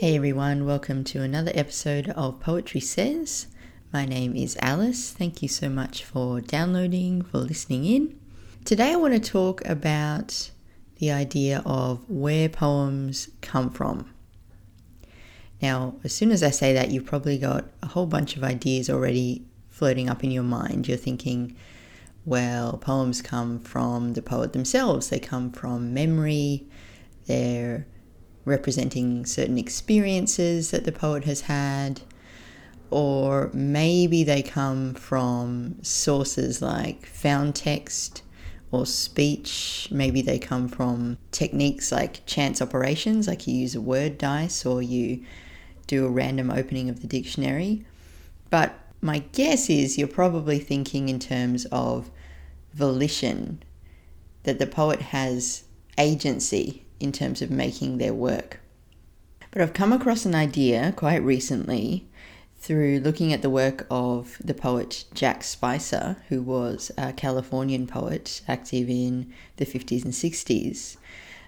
Hey everyone, welcome to another episode of Poetry Says. My name is Alice. Thank you so much for downloading, for listening in. Today I want to talk about the idea of where poems come from. Now, as soon as I say that, you've probably got a whole bunch of ideas already floating up in your mind. You're thinking, well, poems come from the poet themselves, they come from memory, they're representing certain experiences that the poet has had, or maybe they come from sources like found text or speech. Maybe they come from techniques like chance operations, like you use a word dice or you do a random opening of the dictionary. But my guess is you're probably thinking in terms of volition, that the poet has agency in terms of making their work. But I've come across an idea quite recently through looking at the work of the poet Jack Spicer, who was a Californian poet active in the 50s and 60s,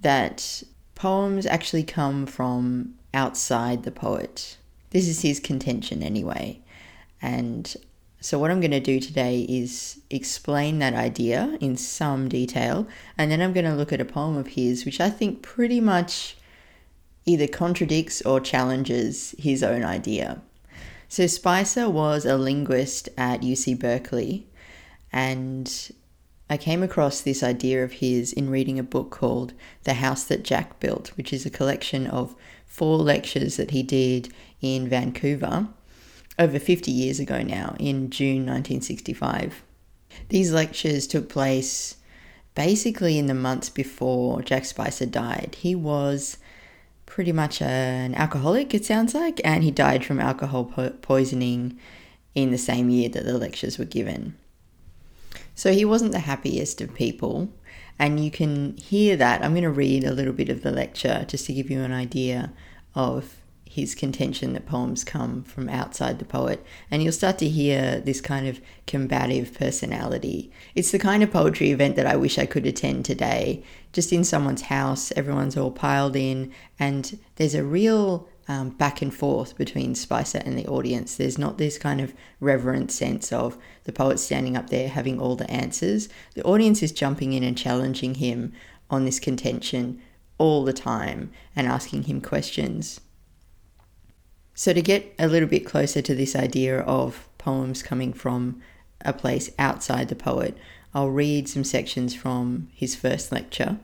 that poems actually come from outside the poet. This is his contention, anyway. And so, what I'm going to do today is explain that idea in some detail, and then I'm going to look at a poem of his, which I think pretty much either contradicts or challenges his own idea. So, Spicer was a linguist at UC Berkeley, and I came across this idea of his in reading a book called The House That Jack Built, which is a collection of four lectures that he did in Vancouver over 50 years ago now, in June 1965. These lectures took place basically in the months before Jack Spicer died. He was pretty much an alcoholic, it sounds like, and he died from alcohol po- poisoning in the same year that the lectures were given. So he wasn't the happiest of people, and you can hear that. I'm going to read a little bit of the lecture just to give you an idea of his contention that poems come from outside the poet, and you'll start to hear this kind of combative personality. It's the kind of poetry event that I wish I could attend today. Just in someone's house, everyone's all piled in, and there's a real um, back and forth between Spicer and the audience. There's not this kind of reverent sense of the poet standing up there having all the answers. The audience is jumping in and challenging him on this contention all the time and asking him questions. So, to get a little bit closer to this idea of poems coming from a place outside the poet, I'll read some sections from his first lecture.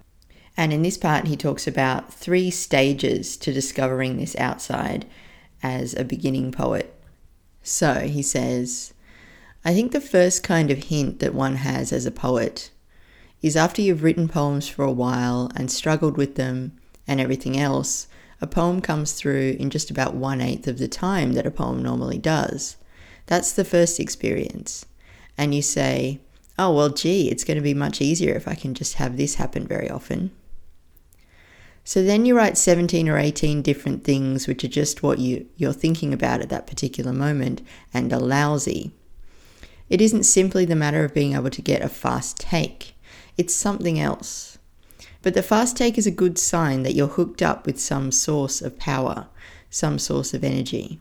And in this part, he talks about three stages to discovering this outside as a beginning poet. So he says, I think the first kind of hint that one has as a poet is after you've written poems for a while and struggled with them and everything else, a poem comes through in just about one eighth of the time that a poem normally does. That's the first experience. And you say, oh, well, gee, it's going to be much easier if I can just have this happen very often. So then you write 17 or 18 different things which are just what you, you're thinking about at that particular moment and are lousy. It isn't simply the matter of being able to get a fast take, it's something else. But the fast take is a good sign that you're hooked up with some source of power, some source of energy.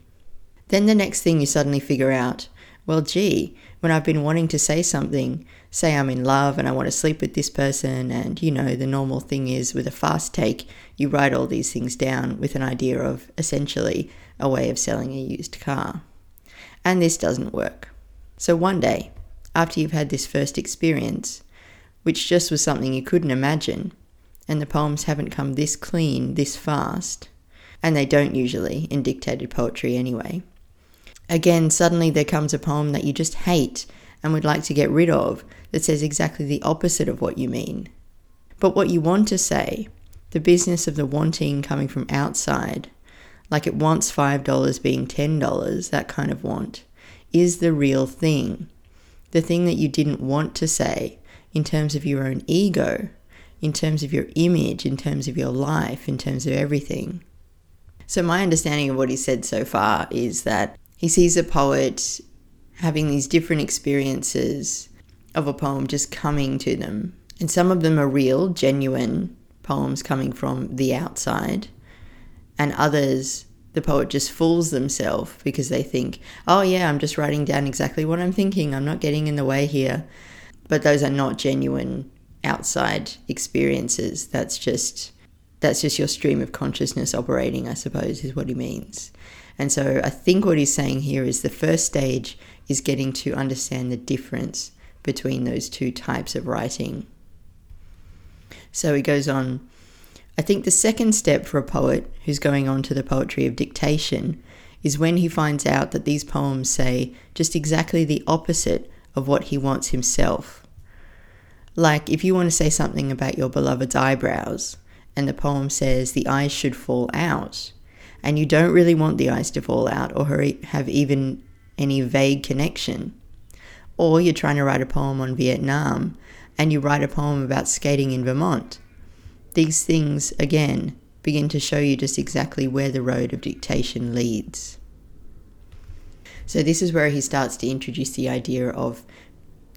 Then the next thing you suddenly figure out well, gee, when I've been wanting to say something, say I'm in love and I want to sleep with this person, and you know, the normal thing is with a fast take, you write all these things down with an idea of essentially a way of selling a used car. And this doesn't work. So one day, after you've had this first experience, which just was something you couldn't imagine, and the poems haven't come this clean, this fast, and they don't usually in dictated poetry anyway. Again, suddenly there comes a poem that you just hate and would like to get rid of that says exactly the opposite of what you mean. But what you want to say, the business of the wanting coming from outside, like it wants $5 being $10, that kind of want, is the real thing. The thing that you didn't want to say in terms of your own ego, in terms of your image, in terms of your life, in terms of everything. So, my understanding of what he said so far is that he sees a poet having these different experiences of a poem just coming to them. And some of them are real, genuine poems coming from the outside, and others the poet just fools themselves because they think, oh, yeah, I'm just writing down exactly what I'm thinking. I'm not getting in the way here. But those are not genuine outside experiences. That's just that's just your stream of consciousness operating, I suppose, is what he means. And so I think what he's saying here is the first stage is getting to understand the difference between those two types of writing. So he goes on I think the second step for a poet who's going on to the poetry of dictation is when he finds out that these poems say just exactly the opposite of what he wants himself. Like if you want to say something about your beloved's eyebrows, and the poem says the eyes should fall out, and you don't really want the eyes to fall out or have even any vague connection. Or you're trying to write a poem on Vietnam, and you write a poem about skating in Vermont these things, again, begin to show you just exactly where the road of dictation leads. So, this is where he starts to introduce the idea of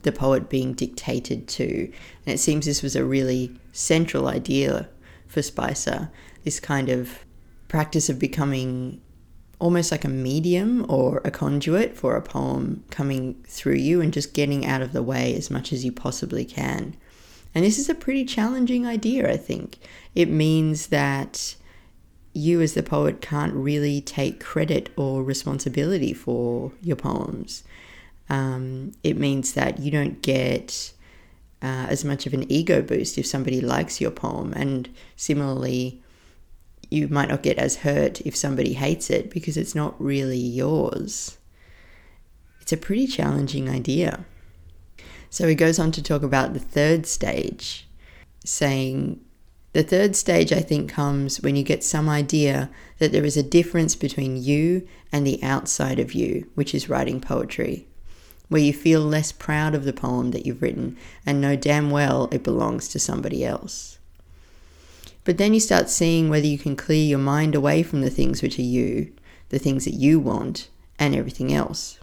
the poet being dictated to. And it seems this was a really central idea for Spicer this kind of practice of becoming almost like a medium or a conduit for a poem coming through you and just getting out of the way as much as you possibly can. And this is a pretty challenging idea, I think. It means that you, as the poet, can't really take credit or responsibility for your poems. Um, it means that you don't get uh, as much of an ego boost if somebody likes your poem. And similarly, you might not get as hurt if somebody hates it because it's not really yours. It's a pretty challenging idea. So he goes on to talk about the third stage, saying, The third stage, I think, comes when you get some idea that there is a difference between you and the outside of you, which is writing poetry, where you feel less proud of the poem that you've written and know damn well it belongs to somebody else. But then you start seeing whether you can clear your mind away from the things which are you, the things that you want, and everything else.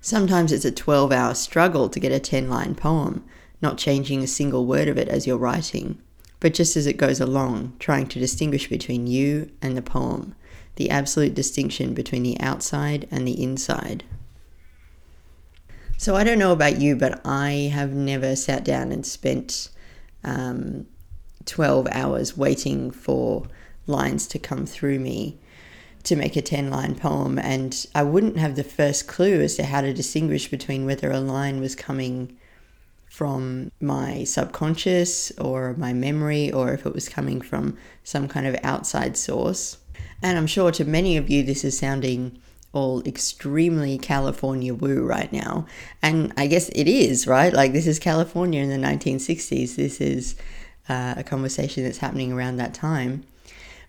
Sometimes it's a 12 hour struggle to get a 10 line poem, not changing a single word of it as you're writing, but just as it goes along, trying to distinguish between you and the poem, the absolute distinction between the outside and the inside. So I don't know about you, but I have never sat down and spent um, 12 hours waiting for lines to come through me to make a 10 line poem, and I wouldn't have the first clue as to how to distinguish between whether a line was coming from my subconscious or my memory or if it was coming from some kind of outside source. And I'm sure to many of you, this is sounding all extremely California woo right now. And I guess it is, right? Like, this is California in the 1960s. This is uh, a conversation that's happening around that time.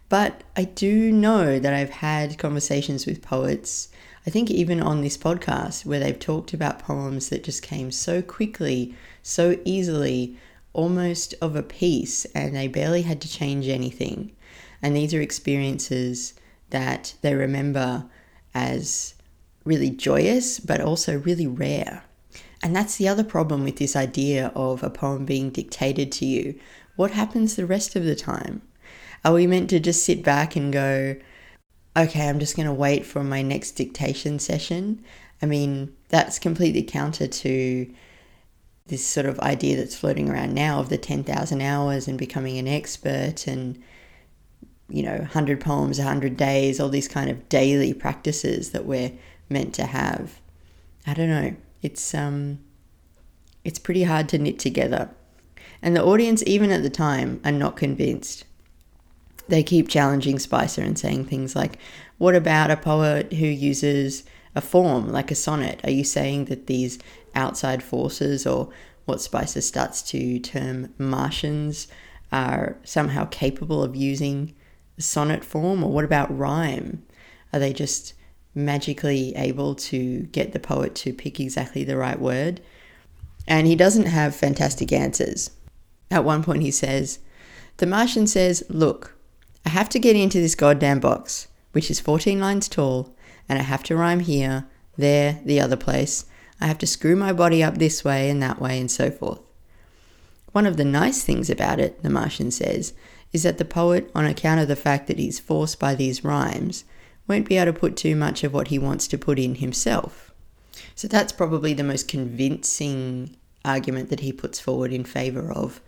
But I do know that I've had conversations with poets, I think even on this podcast, where they've talked about poems that just came so quickly, so easily, almost of a piece, and they barely had to change anything. And these are experiences that they remember as really joyous, but also really rare. And that's the other problem with this idea of a poem being dictated to you. What happens the rest of the time? Are we meant to just sit back and go, okay, I'm just going to wait for my next dictation session? I mean, that's completely counter to this sort of idea that's floating around now of the 10,000 hours and becoming an expert and, you know, 100 poems, 100 days, all these kind of daily practices that we're meant to have. I don't know. It's, um, it's pretty hard to knit together. And the audience, even at the time, are not convinced they keep challenging Spicer and saying things like, What about a poet who uses a form like a sonnet? Are you saying that these outside forces, or what Spicer starts to term Martians, are somehow capable of using sonnet form? Or what about rhyme? Are they just magically able to get the poet to pick exactly the right word? And he doesn't have fantastic answers. At one point, he says, The Martian says, Look, I have to get into this goddamn box, which is 14 lines tall, and I have to rhyme here, there, the other place. I have to screw my body up this way and that way and so forth. One of the nice things about it, the Martian says, is that the poet, on account of the fact that he's forced by these rhymes, won't be able to put too much of what he wants to put in himself. So that's probably the most convincing argument that he puts forward in favor of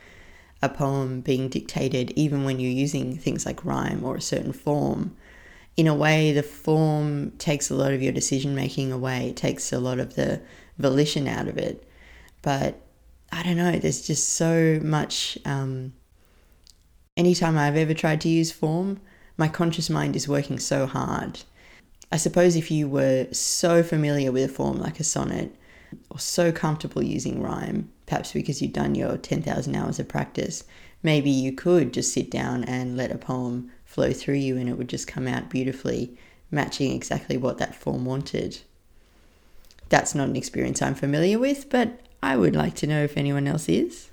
a poem being dictated, even when you're using things like rhyme or a certain form. In a way, the form takes a lot of your decision making away, it takes a lot of the volition out of it. But I don't know, there's just so much. Um, anytime I've ever tried to use form, my conscious mind is working so hard. I suppose if you were so familiar with a form like a sonnet, or so comfortable using rhyme, perhaps because you've done your 10,000 hours of practice, maybe you could just sit down and let a poem flow through you and it would just come out beautifully, matching exactly what that form wanted. That's not an experience I'm familiar with, but I would like to know if anyone else is.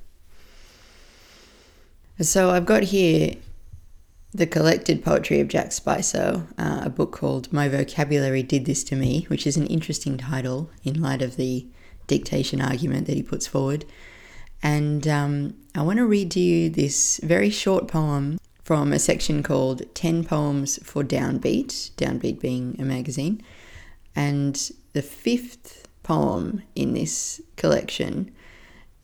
So I've got here the collected poetry of Jack Spicer, uh, a book called My Vocabulary Did This to Me, which is an interesting title in light of the dictation argument that he puts forward. And um, I want to read to you this very short poem from a section called 10 Poems for Downbeat, Downbeat being a magazine. And the fifth poem in this collection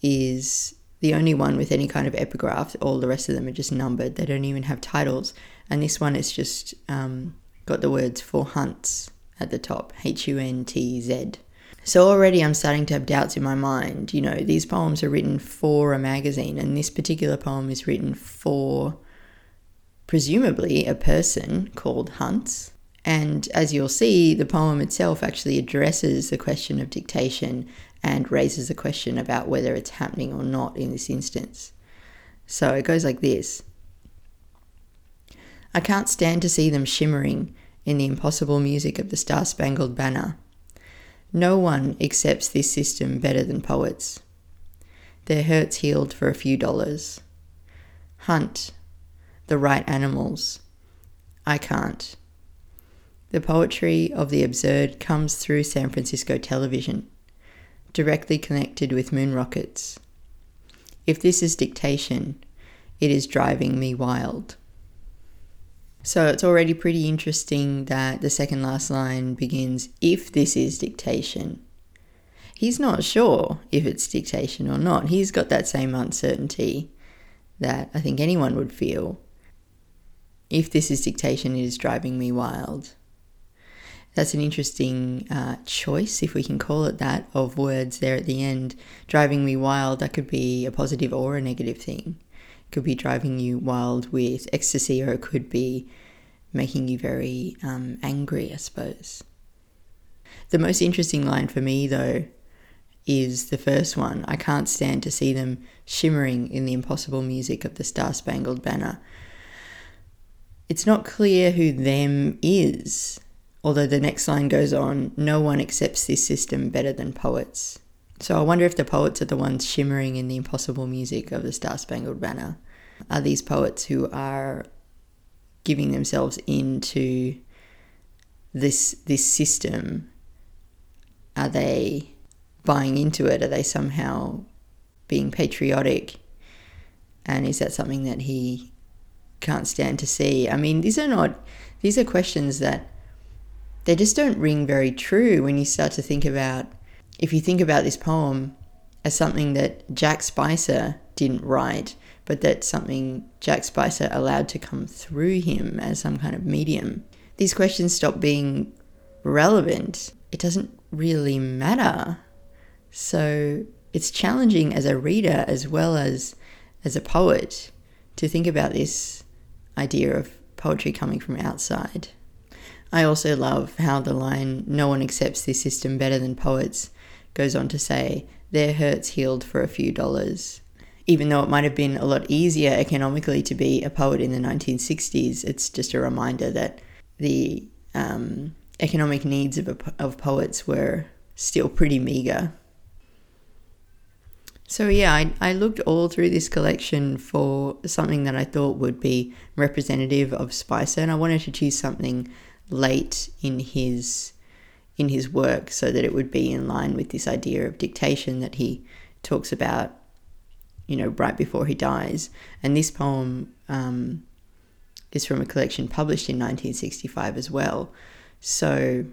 is the only one with any kind of epigraph. All the rest of them are just numbered. They don't even have titles. And this one is just um, got the words for Huntz at the top H U N T Z. So already I'm starting to have doubts in my mind. You know, these poems are written for a magazine, and this particular poem is written for presumably a person called Huntz. And as you'll see, the poem itself actually addresses the question of dictation and raises a question about whether it's happening or not in this instance. So it goes like this I can't stand to see them shimmering in the impossible music of the Star Spangled Banner. No one accepts this system better than poets. Their hurts healed for a few dollars. Hunt the right animals. I can't. The poetry of the absurd comes through San Francisco television directly connected with moon rockets. If this is dictation, it is driving me wild. So it's already pretty interesting that the second last line begins, if this is dictation. He's not sure if it's dictation or not. He's got that same uncertainty that I think anyone would feel. If this is dictation, it is driving me wild that's an interesting uh, choice, if we can call it that, of words there at the end. Driving me wild, that could be a positive or a negative thing. It could be driving you wild with ecstasy, or it could be making you very um, angry, I suppose. The most interesting line for me, though, is the first one. I can't stand to see them shimmering in the impossible music of the Star Spangled Banner. It's not clear who them is Although the next line goes on, no one accepts this system better than poets. So I wonder if the poets are the ones shimmering in the impossible music of the Star Spangled Banner. Are these poets who are giving themselves into this this system? Are they buying into it? Are they somehow being patriotic? And is that something that he can't stand to see? I mean, these are not these are questions that they just don't ring very true when you start to think about if you think about this poem as something that Jack Spicer didn't write, but that something Jack Spicer allowed to come through him as some kind of medium. These questions stop being relevant. It doesn't really matter. So it's challenging as a reader as well as as a poet to think about this idea of poetry coming from outside. I also love how the line, no one accepts this system better than poets, goes on to say, their hurts healed for a few dollars. Even though it might have been a lot easier economically to be a poet in the 1960s, it's just a reminder that the um, economic needs of, of poets were still pretty meager. So, yeah, I, I looked all through this collection for something that I thought would be representative of Spicer, and I wanted to choose something late in his in his work so that it would be in line with this idea of dictation that he talks about you know right before he dies and this poem um, is from a collection published in 1965 as well. So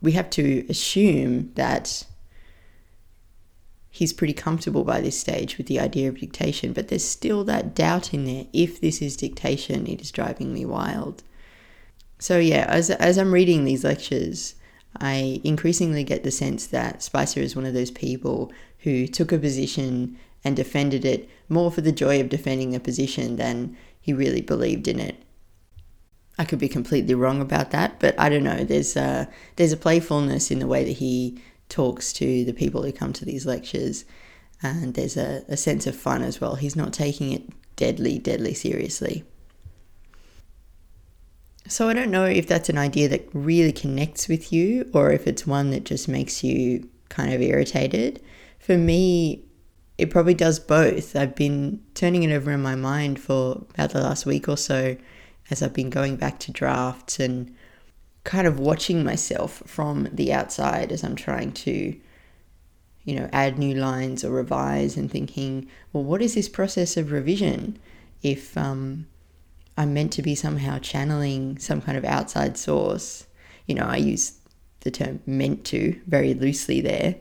we have to assume that he's pretty comfortable by this stage with the idea of dictation, but there's still that doubt in there. If this is dictation, it is driving me wild. So, yeah, as, as I'm reading these lectures, I increasingly get the sense that Spicer is one of those people who took a position and defended it more for the joy of defending the position than he really believed in it. I could be completely wrong about that, but I don't know. There's a, there's a playfulness in the way that he talks to the people who come to these lectures, and there's a, a sense of fun as well. He's not taking it deadly, deadly seriously. So I don't know if that's an idea that really connects with you or if it's one that just makes you kind of irritated. For me, it probably does both. I've been turning it over in my mind for about the last week or so as I've been going back to drafts and kind of watching myself from the outside as I'm trying to, you know, add new lines or revise and thinking, well, what is this process of revision if um, I'm meant to be somehow channeling some kind of outside source? You know, I use the term meant to very loosely there.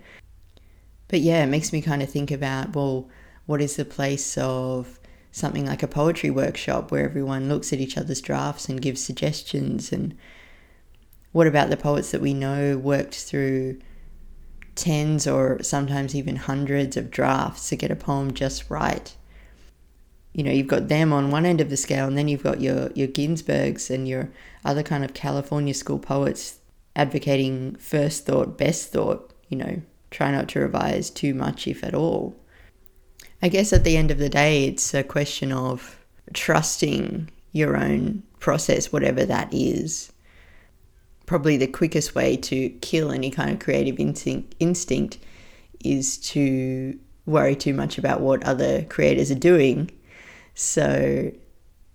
But yeah, it makes me kind of think about, well, what is the place of something like a poetry workshop where everyone looks at each other's drafts and gives suggestions and what about the poets that we know worked through tens or sometimes even hundreds of drafts to get a poem just right? You know, you've got them on one end of the scale, and then you've got your, your Ginsbergs and your other kind of California school poets advocating first thought, best thought, you know, try not to revise too much, if at all. I guess at the end of the day, it's a question of trusting your own process, whatever that is, probably the quickest way to kill any kind of creative instinct, instinct is to worry too much about what other creators are doing. So,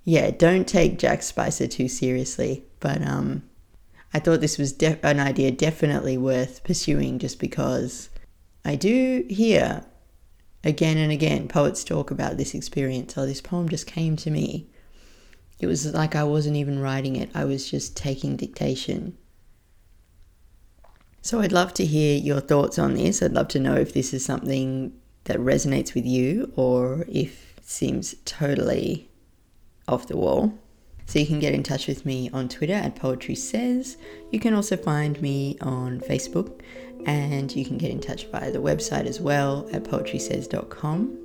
yeah, don't take Jack Spicer too seriously. But um, I thought this was an idea definitely worth pursuing just because I do hear again and again poets talk about this experience. Oh, this poem just came to me. It was like I wasn't even writing it, I was just taking dictation. So I'd love to hear your thoughts on this. I'd love to know if this is something that resonates with you or if seems totally off the wall. So you can get in touch with me on Twitter at Poetry Says. You can also find me on Facebook and you can get in touch via the website as well at poetrysays.com.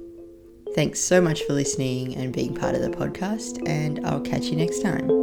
Thanks so much for listening and being part of the podcast, and I'll catch you next time.